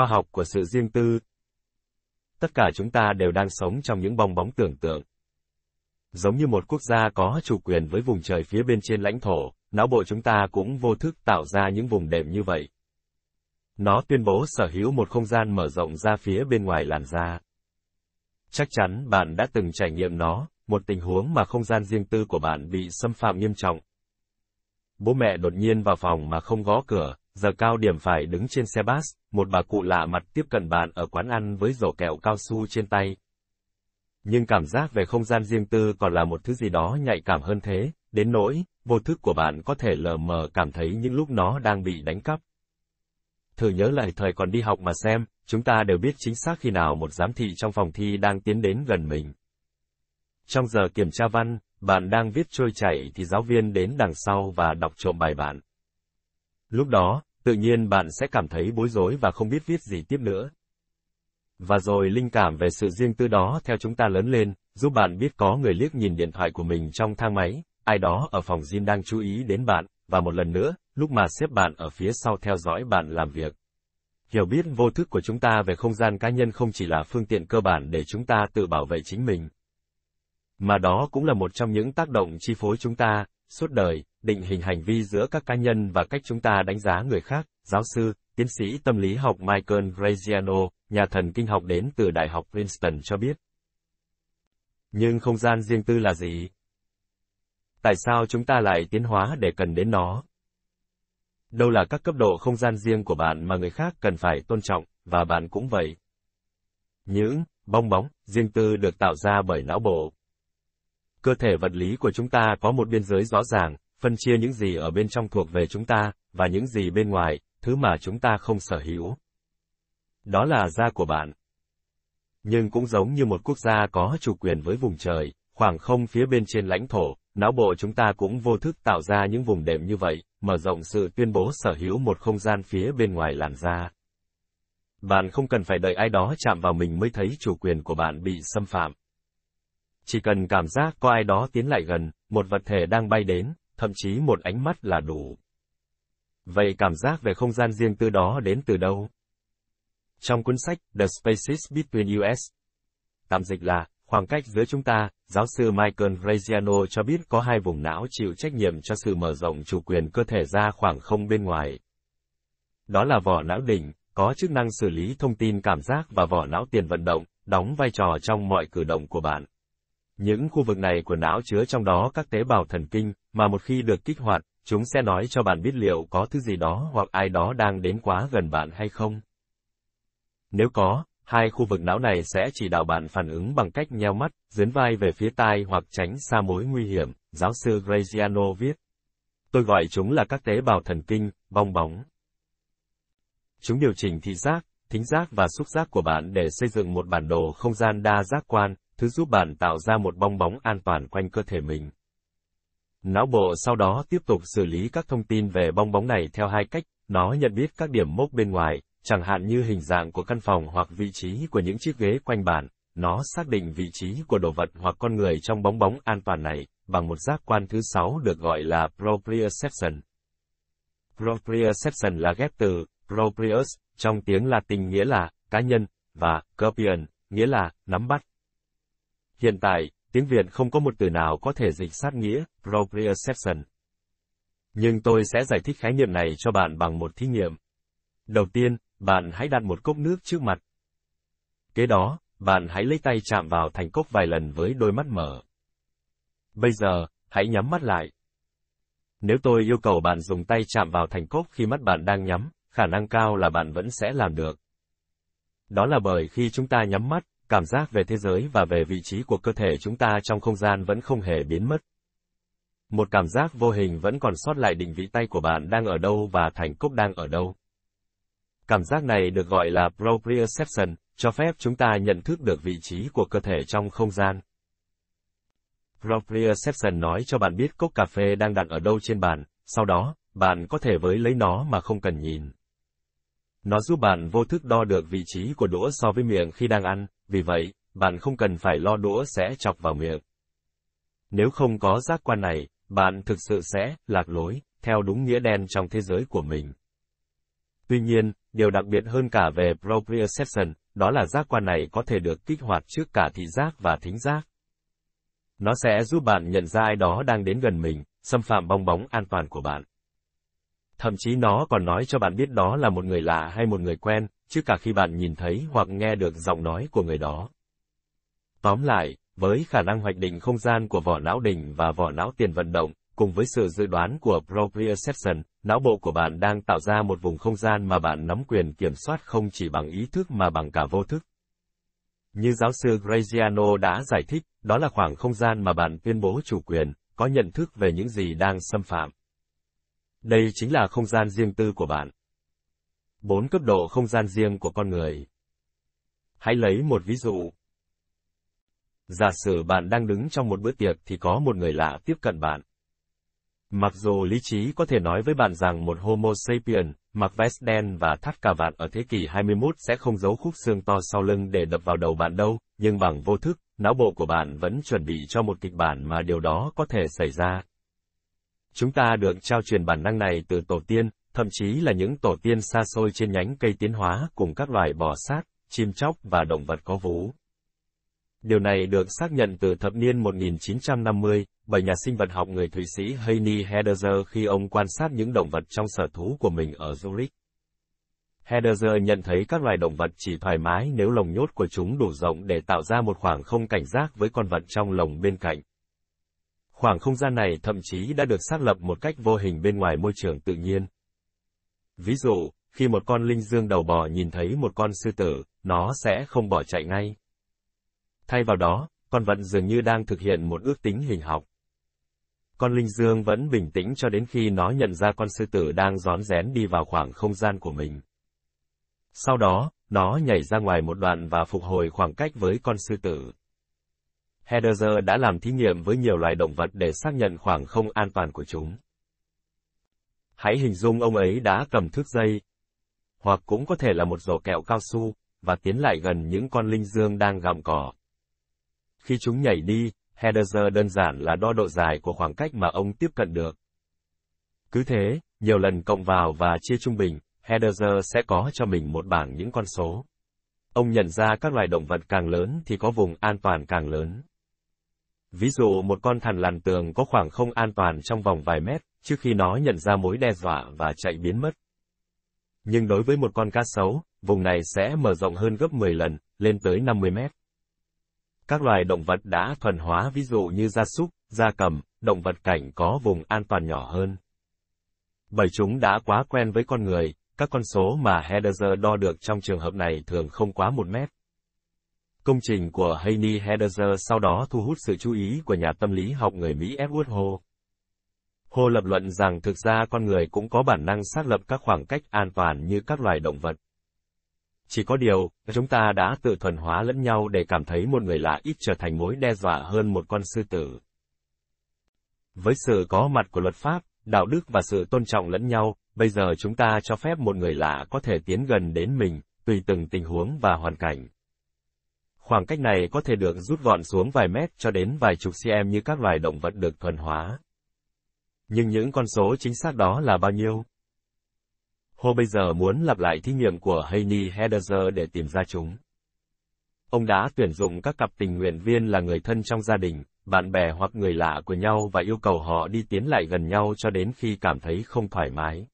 khoa học của sự riêng tư. Tất cả chúng ta đều đang sống trong những bong bóng tưởng tượng. Giống như một quốc gia có chủ quyền với vùng trời phía bên trên lãnh thổ, não bộ chúng ta cũng vô thức tạo ra những vùng đệm như vậy. Nó tuyên bố sở hữu một không gian mở rộng ra phía bên ngoài làn da. Chắc chắn bạn đã từng trải nghiệm nó, một tình huống mà không gian riêng tư của bạn bị xâm phạm nghiêm trọng. Bố mẹ đột nhiên vào phòng mà không gõ cửa, giờ cao điểm phải đứng trên xe bus, một bà cụ lạ mặt tiếp cận bạn ở quán ăn với rổ kẹo cao su trên tay. Nhưng cảm giác về không gian riêng tư còn là một thứ gì đó nhạy cảm hơn thế, đến nỗi, vô thức của bạn có thể lờ mờ cảm thấy những lúc nó đang bị đánh cắp. Thử nhớ lại thời còn đi học mà xem, chúng ta đều biết chính xác khi nào một giám thị trong phòng thi đang tiến đến gần mình. Trong giờ kiểm tra văn, bạn đang viết trôi chảy thì giáo viên đến đằng sau và đọc trộm bài bạn. Lúc đó, tự nhiên bạn sẽ cảm thấy bối rối và không biết viết gì tiếp nữa. Và rồi linh cảm về sự riêng tư đó theo chúng ta lớn lên, giúp bạn biết có người liếc nhìn điện thoại của mình trong thang máy, ai đó ở phòng gym đang chú ý đến bạn, và một lần nữa, lúc mà xếp bạn ở phía sau theo dõi bạn làm việc. Hiểu biết vô thức của chúng ta về không gian cá nhân không chỉ là phương tiện cơ bản để chúng ta tự bảo vệ chính mình, mà đó cũng là một trong những tác động chi phối chúng ta, suốt đời, định hình hành vi giữa các cá nhân và cách chúng ta đánh giá người khác, giáo sư, tiến sĩ tâm lý học Michael Graziano, nhà thần kinh học đến từ Đại học Princeton cho biết. Nhưng không gian riêng tư là gì? Tại sao chúng ta lại tiến hóa để cần đến nó? Đâu là các cấp độ không gian riêng của bạn mà người khác cần phải tôn trọng, và bạn cũng vậy. Những bong bóng riêng tư được tạo ra bởi não bộ. Cơ thể vật lý của chúng ta có một biên giới rõ ràng, phân chia những gì ở bên trong thuộc về chúng ta, và những gì bên ngoài, thứ mà chúng ta không sở hữu. Đó là da của bạn. Nhưng cũng giống như một quốc gia có chủ quyền với vùng trời, khoảng không phía bên trên lãnh thổ, não bộ chúng ta cũng vô thức tạo ra những vùng đệm như vậy, mở rộng sự tuyên bố sở hữu một không gian phía bên ngoài làn da. Bạn không cần phải đợi ai đó chạm vào mình mới thấy chủ quyền của bạn bị xâm phạm. Chỉ cần cảm giác có ai đó tiến lại gần, một vật thể đang bay đến, thậm chí một ánh mắt là đủ. Vậy cảm giác về không gian riêng tư đó đến từ đâu? Trong cuốn sách The Spaces Between Us, tạm dịch là khoảng cách giữa chúng ta, giáo sư Michael Graziano cho biết có hai vùng não chịu trách nhiệm cho sự mở rộng chủ quyền cơ thể ra khoảng không bên ngoài. Đó là vỏ não đỉnh, có chức năng xử lý thông tin cảm giác và vỏ não tiền vận động, đóng vai trò trong mọi cử động của bạn. Những khu vực này của não chứa trong đó các tế bào thần kinh, mà một khi được kích hoạt, chúng sẽ nói cho bạn biết liệu có thứ gì đó hoặc ai đó đang đến quá gần bạn hay không. Nếu có, hai khu vực não này sẽ chỉ đạo bạn phản ứng bằng cách nheo mắt, dướn vai về phía tai hoặc tránh xa mối nguy hiểm, giáo sư Graziano viết. Tôi gọi chúng là các tế bào thần kinh, bong bóng. Chúng điều chỉnh thị giác, thính giác và xúc giác của bạn để xây dựng một bản đồ không gian đa giác quan, thứ giúp bạn tạo ra một bong bóng an toàn quanh cơ thể mình. Não bộ sau đó tiếp tục xử lý các thông tin về bong bóng này theo hai cách, nó nhận biết các điểm mốc bên ngoài, chẳng hạn như hình dạng của căn phòng hoặc vị trí của những chiếc ghế quanh bàn, nó xác định vị trí của đồ vật hoặc con người trong bóng bóng an toàn này, bằng một giác quan thứ sáu được gọi là proprioception. Proprioception là ghép từ proprius, trong tiếng Latin nghĩa là cá nhân, và copian, nghĩa là nắm bắt. Hiện tại, tiếng Việt không có một từ nào có thể dịch sát nghĩa proprioception. Nhưng tôi sẽ giải thích khái niệm này cho bạn bằng một thí nghiệm. Đầu tiên, bạn hãy đặt một cốc nước trước mặt. Kế đó, bạn hãy lấy tay chạm vào thành cốc vài lần với đôi mắt mở. Bây giờ, hãy nhắm mắt lại. Nếu tôi yêu cầu bạn dùng tay chạm vào thành cốc khi mắt bạn đang nhắm, khả năng cao là bạn vẫn sẽ làm được. Đó là bởi khi chúng ta nhắm mắt, cảm giác về thế giới và về vị trí của cơ thể chúng ta trong không gian vẫn không hề biến mất. Một cảm giác vô hình vẫn còn sót lại định vị tay của bạn đang ở đâu và thành cốc đang ở đâu. Cảm giác này được gọi là proprioception, cho phép chúng ta nhận thức được vị trí của cơ thể trong không gian. Proprioception nói cho bạn biết cốc cà phê đang đặt ở đâu trên bàn, sau đó, bạn có thể với lấy nó mà không cần nhìn. Nó giúp bạn vô thức đo được vị trí của đũa so với miệng khi đang ăn, vì vậy, bạn không cần phải lo đũa sẽ chọc vào miệng. Nếu không có giác quan này, bạn thực sự sẽ lạc lối, theo đúng nghĩa đen trong thế giới của mình. Tuy nhiên, điều đặc biệt hơn cả về proprioception, đó là giác quan này có thể được kích hoạt trước cả thị giác và thính giác. Nó sẽ giúp bạn nhận ra ai đó đang đến gần mình, xâm phạm bong bóng an toàn của bạn. Thậm chí nó còn nói cho bạn biết đó là một người lạ hay một người quen, chứ cả khi bạn nhìn thấy hoặc nghe được giọng nói của người đó. Tóm lại, với khả năng hoạch định không gian của vỏ não đỉnh và vỏ não tiền vận động, cùng với sự dự đoán của proprioception, não bộ của bạn đang tạo ra một vùng không gian mà bạn nắm quyền kiểm soát không chỉ bằng ý thức mà bằng cả vô thức. Như giáo sư Graziano đã giải thích, đó là khoảng không gian mà bạn tuyên bố chủ quyền, có nhận thức về những gì đang xâm phạm. Đây chính là không gian riêng tư của bạn. Bốn cấp độ không gian riêng của con người. Hãy lấy một ví dụ. Giả sử bạn đang đứng trong một bữa tiệc thì có một người lạ tiếp cận bạn. Mặc dù lý trí có thể nói với bạn rằng một Homo sapien, mặc vest đen và thắt cà vạt ở thế kỷ 21 sẽ không giấu khúc xương to sau lưng để đập vào đầu bạn đâu, nhưng bằng vô thức, não bộ của bạn vẫn chuẩn bị cho một kịch bản mà điều đó có thể xảy ra. Chúng ta được trao truyền bản năng này từ tổ tiên, thậm chí là những tổ tiên xa xôi trên nhánh cây tiến hóa cùng các loài bò sát, chim chóc và động vật có vú. Điều này được xác nhận từ thập niên 1950, bởi nhà sinh vật học người Thụy Sĩ Heini Hederzer khi ông quan sát những động vật trong sở thú của mình ở Zurich. Hederzer nhận thấy các loài động vật chỉ thoải mái nếu lồng nhốt của chúng đủ rộng để tạo ra một khoảng không cảnh giác với con vật trong lồng bên cạnh. Khoảng không gian này thậm chí đã được xác lập một cách vô hình bên ngoài môi trường tự nhiên. Ví dụ, khi một con linh dương đầu bò nhìn thấy một con sư tử, nó sẽ không bỏ chạy ngay. Thay vào đó, con vật dường như đang thực hiện một ước tính hình học. Con linh dương vẫn bình tĩnh cho đến khi nó nhận ra con sư tử đang rón rén đi vào khoảng không gian của mình. Sau đó, nó nhảy ra ngoài một đoạn và phục hồi khoảng cách với con sư tử. Hederzer đã làm thí nghiệm với nhiều loài động vật để xác nhận khoảng không an toàn của chúng. Hãy hình dung ông ấy đã cầm thước dây, hoặc cũng có thể là một rổ kẹo cao su, và tiến lại gần những con linh dương đang gặm cỏ. Khi chúng nhảy đi, Hederzer đơn giản là đo độ dài của khoảng cách mà ông tiếp cận được. Cứ thế, nhiều lần cộng vào và chia trung bình, Hederzer sẽ có cho mình một bảng những con số. Ông nhận ra các loài động vật càng lớn thì có vùng an toàn càng lớn. Ví dụ một con thằn lằn tường có khoảng không an toàn trong vòng vài mét, trước khi nó nhận ra mối đe dọa và chạy biến mất. Nhưng đối với một con cá sấu, vùng này sẽ mở rộng hơn gấp 10 lần, lên tới 50 mét. Các loài động vật đã thuần hóa ví dụ như gia súc, gia cầm, động vật cảnh có vùng an toàn nhỏ hơn. Bởi chúng đã quá quen với con người, các con số mà Hederzer đo được trong trường hợp này thường không quá một mét. Công trình của Haney Hederzer sau đó thu hút sự chú ý của nhà tâm lý học người Mỹ Edward Ho. Ho lập luận rằng thực ra con người cũng có bản năng xác lập các khoảng cách an toàn như các loài động vật. Chỉ có điều, chúng ta đã tự thuần hóa lẫn nhau để cảm thấy một người lạ ít trở thành mối đe dọa hơn một con sư tử. Với sự có mặt của luật pháp, đạo đức và sự tôn trọng lẫn nhau, bây giờ chúng ta cho phép một người lạ có thể tiến gần đến mình, tùy từng tình huống và hoàn cảnh. Khoảng cách này có thể được rút gọn xuống vài mét cho đến vài chục cm như các loài động vật được thuần hóa. Nhưng những con số chính xác đó là bao nhiêu? Hồ bây giờ muốn lặp lại thí nghiệm của Heini Hederzer để tìm ra chúng. Ông đã tuyển dụng các cặp tình nguyện viên là người thân trong gia đình, bạn bè hoặc người lạ của nhau và yêu cầu họ đi tiến lại gần nhau cho đến khi cảm thấy không thoải mái.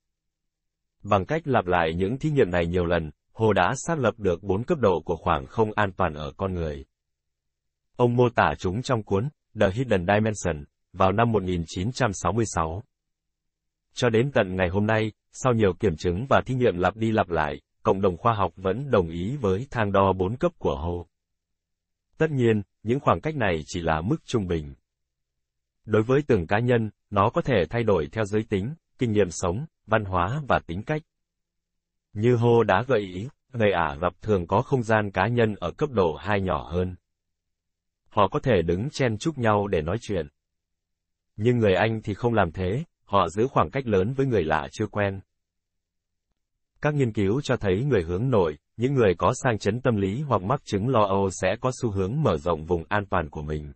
Bằng cách lặp lại những thí nghiệm này nhiều lần, Hồ đã xác lập được bốn cấp độ của khoảng không an toàn ở con người. Ông mô tả chúng trong cuốn The Hidden Dimension vào năm 1966. Cho đến tận ngày hôm nay, sau nhiều kiểm chứng và thí nghiệm lặp đi lặp lại, cộng đồng khoa học vẫn đồng ý với thang đo bốn cấp của Hồ. Tất nhiên, những khoảng cách này chỉ là mức trung bình. Đối với từng cá nhân, nó có thể thay đổi theo giới tính, kinh nghiệm sống, văn hóa và tính cách. Như hô đã gợi ý, người Ả Rập thường có không gian cá nhân ở cấp độ 2 nhỏ hơn. Họ có thể đứng chen chúc nhau để nói chuyện. Nhưng người Anh thì không làm thế, họ giữ khoảng cách lớn với người lạ chưa quen. Các nghiên cứu cho thấy người hướng nội, những người có sang chấn tâm lý hoặc mắc chứng lo âu sẽ có xu hướng mở rộng vùng an toàn của mình.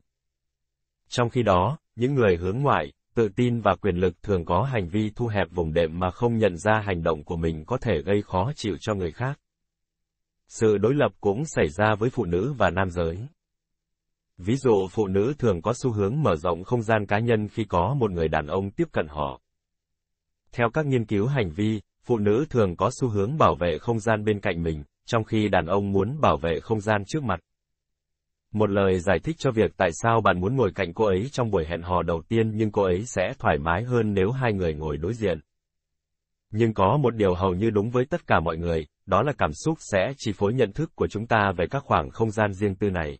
Trong khi đó, những người hướng ngoại, tự tin và quyền lực thường có hành vi thu hẹp vùng đệm mà không nhận ra hành động của mình có thể gây khó chịu cho người khác. Sự đối lập cũng xảy ra với phụ nữ và nam giới. Ví dụ phụ nữ thường có xu hướng mở rộng không gian cá nhân khi có một người đàn ông tiếp cận họ. Theo các nghiên cứu hành vi, phụ nữ thường có xu hướng bảo vệ không gian bên cạnh mình, trong khi đàn ông muốn bảo vệ không gian trước mặt. Một lời giải thích cho việc tại sao bạn muốn ngồi cạnh cô ấy trong buổi hẹn hò đầu tiên nhưng cô ấy sẽ thoải mái hơn nếu hai người ngồi đối diện. Nhưng có một điều hầu như đúng với tất cả mọi người, đó là cảm xúc sẽ chi phối nhận thức của chúng ta về các khoảng không gian riêng tư này.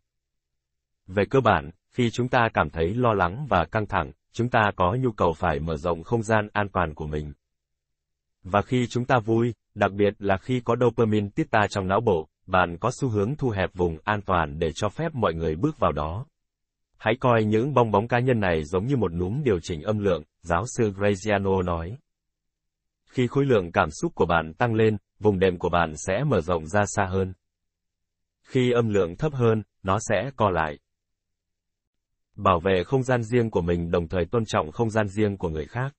Về cơ bản, khi chúng ta cảm thấy lo lắng và căng thẳng, chúng ta có nhu cầu phải mở rộng không gian an toàn của mình. Và khi chúng ta vui, đặc biệt là khi có dopamine tiết ra trong não bộ, bạn có xu hướng thu hẹp vùng an toàn để cho phép mọi người bước vào đó. Hãy coi những bong bóng cá nhân này giống như một núm điều chỉnh âm lượng, giáo sư Graziano nói. Khi khối lượng cảm xúc của bạn tăng lên, vùng đệm của bạn sẽ mở rộng ra xa hơn. Khi âm lượng thấp hơn, nó sẽ co lại. Bảo vệ không gian riêng của mình đồng thời tôn trọng không gian riêng của người khác.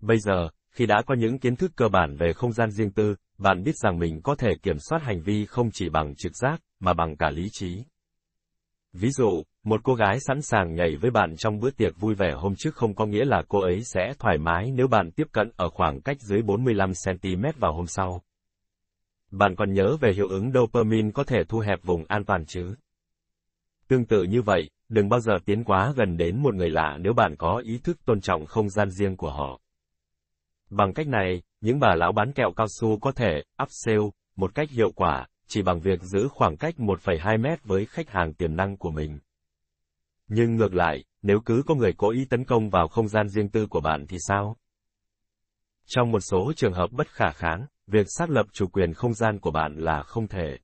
Bây giờ, khi đã có những kiến thức cơ bản về không gian riêng tư, bạn biết rằng mình có thể kiểm soát hành vi không chỉ bằng trực giác, mà bằng cả lý trí. Ví dụ, một cô gái sẵn sàng nhảy với bạn trong bữa tiệc vui vẻ hôm trước không có nghĩa là cô ấy sẽ thoải mái nếu bạn tiếp cận ở khoảng cách dưới 45cm vào hôm sau. Bạn còn nhớ về hiệu ứng dopamine có thể thu hẹp vùng an toàn chứ? Tương tự như vậy, đừng bao giờ tiến quá gần đến một người lạ nếu bạn có ý thức tôn trọng không gian riêng của họ. Bằng cách này, những bà lão bán kẹo cao su có thể upsell một cách hiệu quả, chỉ bằng việc giữ khoảng cách 1,2 mét với khách hàng tiềm năng của mình. Nhưng ngược lại, nếu cứ có người cố ý tấn công vào không gian riêng tư của bạn thì sao? Trong một số trường hợp bất khả kháng, việc xác lập chủ quyền không gian của bạn là không thể.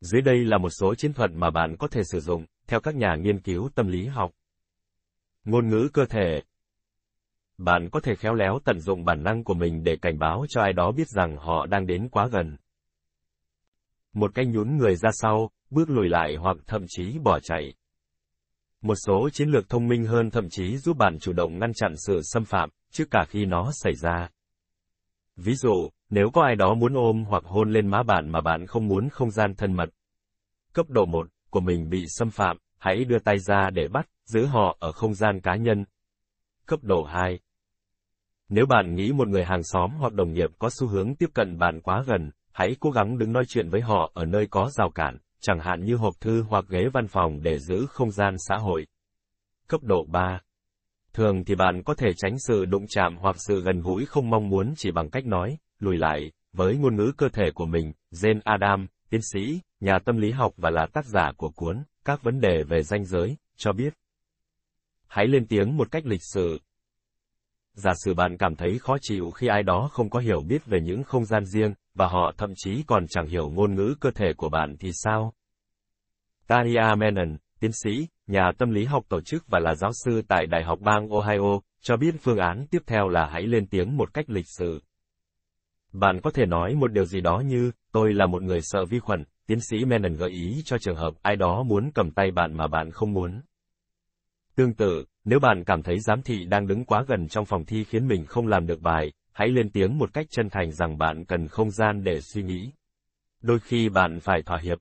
Dưới đây là một số chiến thuật mà bạn có thể sử dụng, theo các nhà nghiên cứu tâm lý học. Ngôn ngữ cơ thể, bạn có thể khéo léo tận dụng bản năng của mình để cảnh báo cho ai đó biết rằng họ đang đến quá gần. Một cách nhún người ra sau, bước lùi lại hoặc thậm chí bỏ chạy. Một số chiến lược thông minh hơn thậm chí giúp bạn chủ động ngăn chặn sự xâm phạm, trước cả khi nó xảy ra. Ví dụ, nếu có ai đó muốn ôm hoặc hôn lên má bạn mà bạn không muốn không gian thân mật. Cấp độ 1 của mình bị xâm phạm, hãy đưa tay ra để bắt, giữ họ ở không gian cá nhân. Cấp độ 2 nếu bạn nghĩ một người hàng xóm hoặc đồng nghiệp có xu hướng tiếp cận bạn quá gần, hãy cố gắng đứng nói chuyện với họ ở nơi có rào cản, chẳng hạn như hộp thư hoặc ghế văn phòng để giữ không gian xã hội. Cấp độ 3 Thường thì bạn có thể tránh sự đụng chạm hoặc sự gần gũi không mong muốn chỉ bằng cách nói, lùi lại, với ngôn ngữ cơ thể của mình, Jane Adam, tiến sĩ, nhà tâm lý học và là tác giả của cuốn Các vấn đề về danh giới, cho biết. Hãy lên tiếng một cách lịch sự, Giả sử bạn cảm thấy khó chịu khi ai đó không có hiểu biết về những không gian riêng, và họ thậm chí còn chẳng hiểu ngôn ngữ cơ thể của bạn thì sao? Tania Menon, tiến sĩ, nhà tâm lý học tổ chức và là giáo sư tại Đại học bang Ohio, cho biết phương án tiếp theo là hãy lên tiếng một cách lịch sự. Bạn có thể nói một điều gì đó như, tôi là một người sợ vi khuẩn, tiến sĩ Menon gợi ý cho trường hợp ai đó muốn cầm tay bạn mà bạn không muốn. Tương tự, nếu bạn cảm thấy giám thị đang đứng quá gần trong phòng thi khiến mình không làm được bài, hãy lên tiếng một cách chân thành rằng bạn cần không gian để suy nghĩ. Đôi khi bạn phải thỏa hiệp.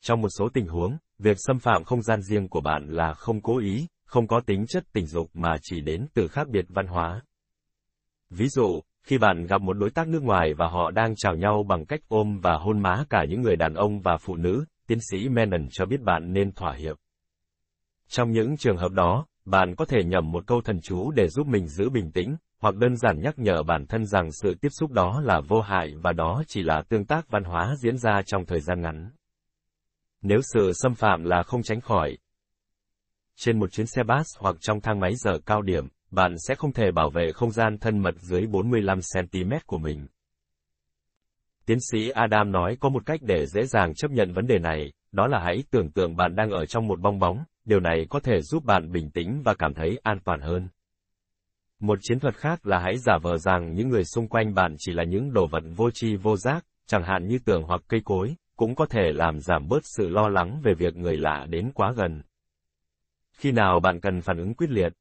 Trong một số tình huống, việc xâm phạm không gian riêng của bạn là không cố ý, không có tính chất tình dục mà chỉ đến từ khác biệt văn hóa. Ví dụ, khi bạn gặp một đối tác nước ngoài và họ đang chào nhau bằng cách ôm và hôn má cả những người đàn ông và phụ nữ, tiến sĩ Menon cho biết bạn nên thỏa hiệp. Trong những trường hợp đó, bạn có thể nhầm một câu thần chú để giúp mình giữ bình tĩnh, hoặc đơn giản nhắc nhở bản thân rằng sự tiếp xúc đó là vô hại và đó chỉ là tương tác văn hóa diễn ra trong thời gian ngắn. Nếu sự xâm phạm là không tránh khỏi, trên một chuyến xe bus hoặc trong thang máy giờ cao điểm, bạn sẽ không thể bảo vệ không gian thân mật dưới 45cm của mình. Tiến sĩ Adam nói có một cách để dễ dàng chấp nhận vấn đề này, đó là hãy tưởng tượng bạn đang ở trong một bong bóng, điều này có thể giúp bạn bình tĩnh và cảm thấy an toàn hơn. Một chiến thuật khác là hãy giả vờ rằng những người xung quanh bạn chỉ là những đồ vật vô tri vô giác, chẳng hạn như tường hoặc cây cối, cũng có thể làm giảm bớt sự lo lắng về việc người lạ đến quá gần. Khi nào bạn cần phản ứng quyết liệt,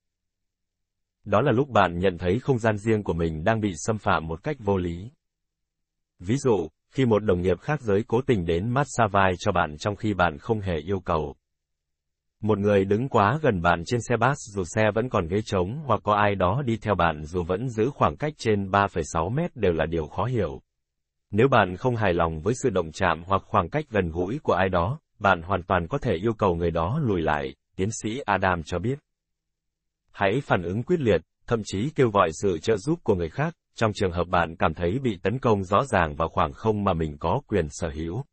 đó là lúc bạn nhận thấy không gian riêng của mình đang bị xâm phạm một cách vô lý. Ví dụ, khi một đồng nghiệp khác giới cố tình đến massage vai cho bạn trong khi bạn không hề yêu cầu. Một người đứng quá gần bạn trên xe bus dù xe vẫn còn ghế trống hoặc có ai đó đi theo bạn dù vẫn giữ khoảng cách trên 3,6 mét đều là điều khó hiểu. Nếu bạn không hài lòng với sự động chạm hoặc khoảng cách gần gũi của ai đó, bạn hoàn toàn có thể yêu cầu người đó lùi lại, tiến sĩ Adam cho biết. Hãy phản ứng quyết liệt, thậm chí kêu gọi sự trợ giúp của người khác, trong trường hợp bạn cảm thấy bị tấn công rõ ràng vào khoảng không mà mình có quyền sở hữu.